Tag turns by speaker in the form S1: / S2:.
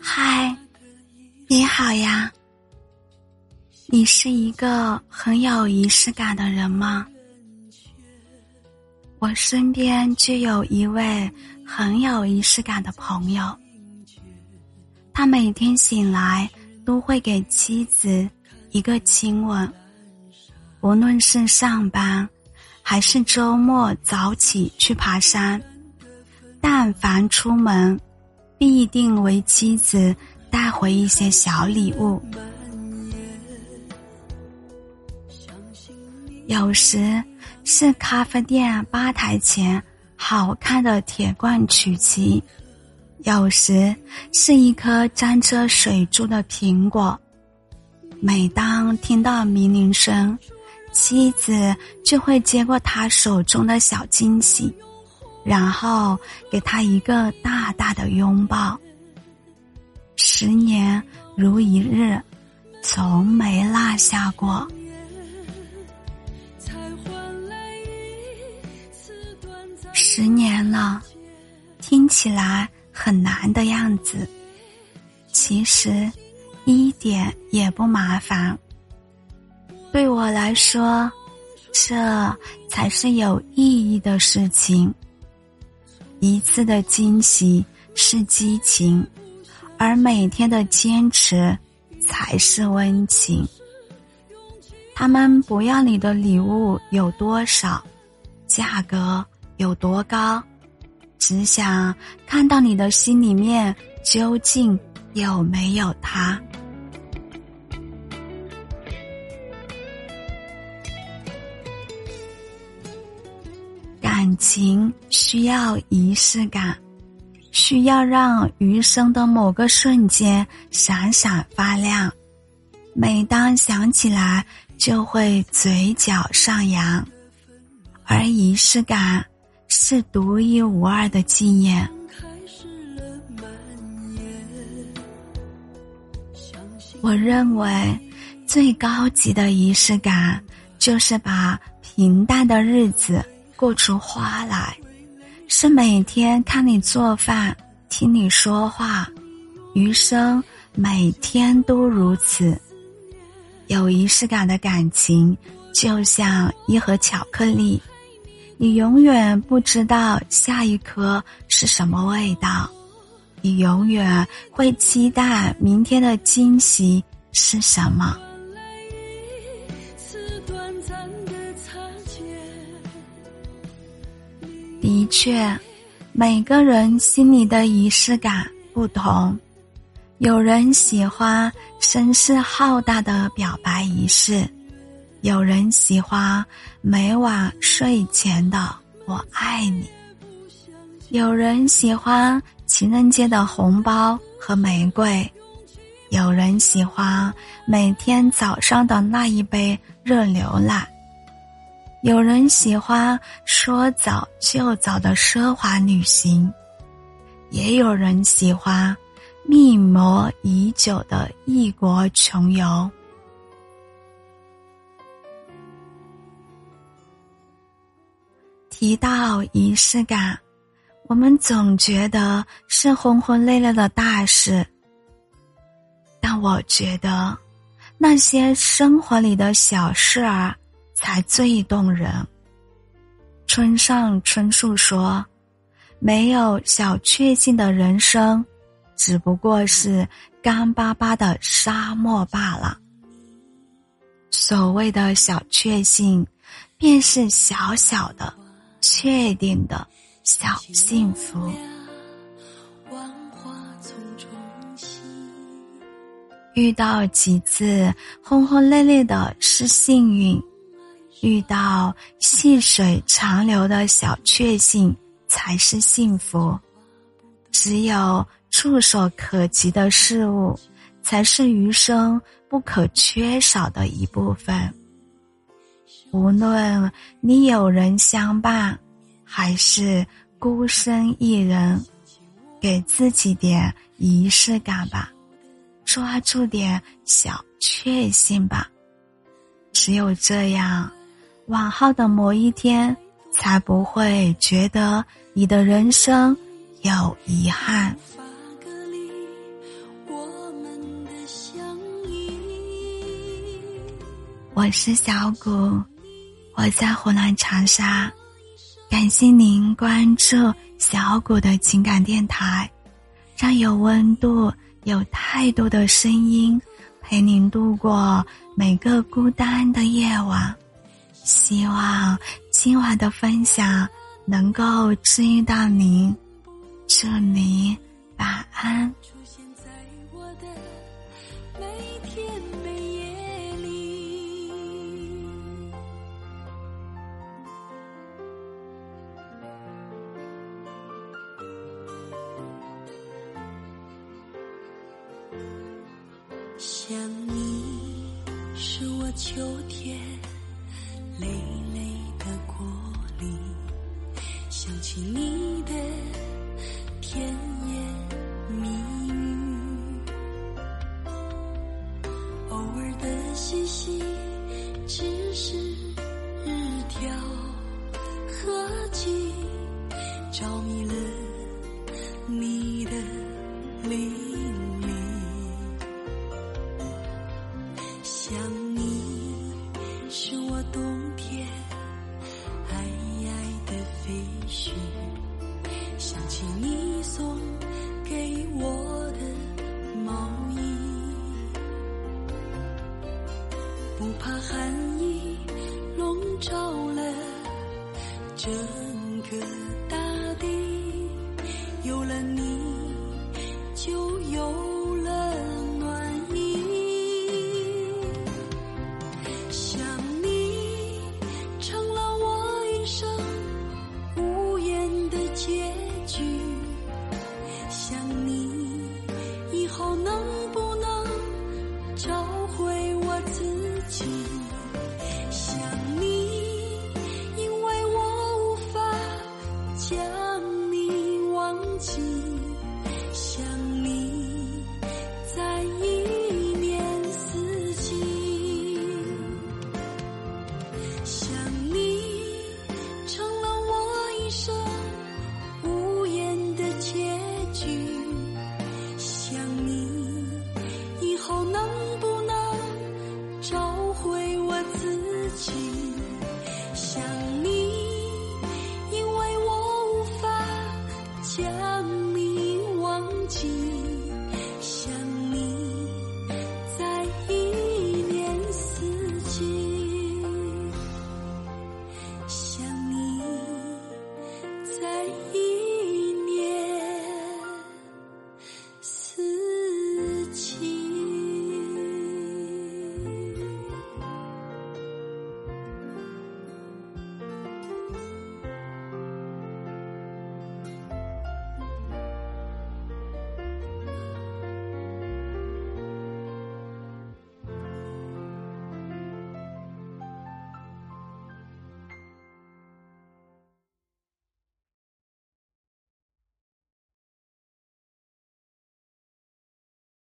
S1: 嗨你好呀。你是一个很有仪式感的人吗？我身边就有一位很有仪式感的朋友。他每天醒来都会给妻子一个亲吻。无论是上班还是周末早起去爬山。但凡出门，必定为妻子带回一些小礼物。有时是咖啡店吧台前好看的铁罐曲奇，有时是一颗沾着水珠的苹果。每当听到鸣铃声，妻子就会接过他手中的小惊喜，然后给他一个大大的拥抱。十年如一日，从没落下过。十年了，听起来很难的样子。其实，一点也不麻烦。对我来说，这才是有意义的事情。一次的惊喜是激情，而每天的坚持才是温情。他们不要你的礼物有多少，价格。有多高？只想看到你的心里面究竟有没有他。情需要仪式感，需要让余生的某个瞬间闪闪发亮。每当想起来，就会嘴角上扬，而仪式感。是独一无二的纪念。我认为，最高级的仪式感，就是把平淡的日子过出花来，是每天看你做饭，听你说话，余生每天都如此。有仪式感的感情，就像一盒巧克力。你永远不知道下一颗是什么味道，你永远会期待明天的惊喜是什么。的确，每个人心里的仪式感不同，有人喜欢声势浩大的表白仪式。有人喜欢每晚睡前的“我爱你”，有人喜欢情人节的红包和玫瑰，有人喜欢每天早上的那一杯热牛奶，有人喜欢说早就早的奢华旅行，也有人喜欢密谋已久的异国穷游。提到仪式感，我们总觉得是轰轰烈烈的大事。但我觉得，那些生活里的小事儿才最动人。村上春树说：“没有小确幸的人生，只不过是干巴巴的沙漠罢了。”所谓的小确幸，便是小小的。确定的小幸福。遇到几次轰轰烈烈的是幸运，遇到细水长流的小确幸才是幸福。只有触手可及的事物，才是余生不可缺少的一部分。无论你有人相伴，还是孤身一人，给自己点仪式感吧，抓住点小确幸吧。只有这样，往后的某一天，才不会觉得你的人生有遗憾。我是小谷，我在湖南长沙，感谢您关注小谷的情感电台，让有温度、有态度的声音陪您度过每个孤单的夜晚。希望今晚的分享能够治愈到您，祝您晚安。
S2: 出现在我的每天每夜里想你是我秋天累累的果粒，想起你的甜言蜜语，偶尔的嬉戏只是日调和气，着迷了你的淋漓。想寒意笼罩了整个大地，有了你。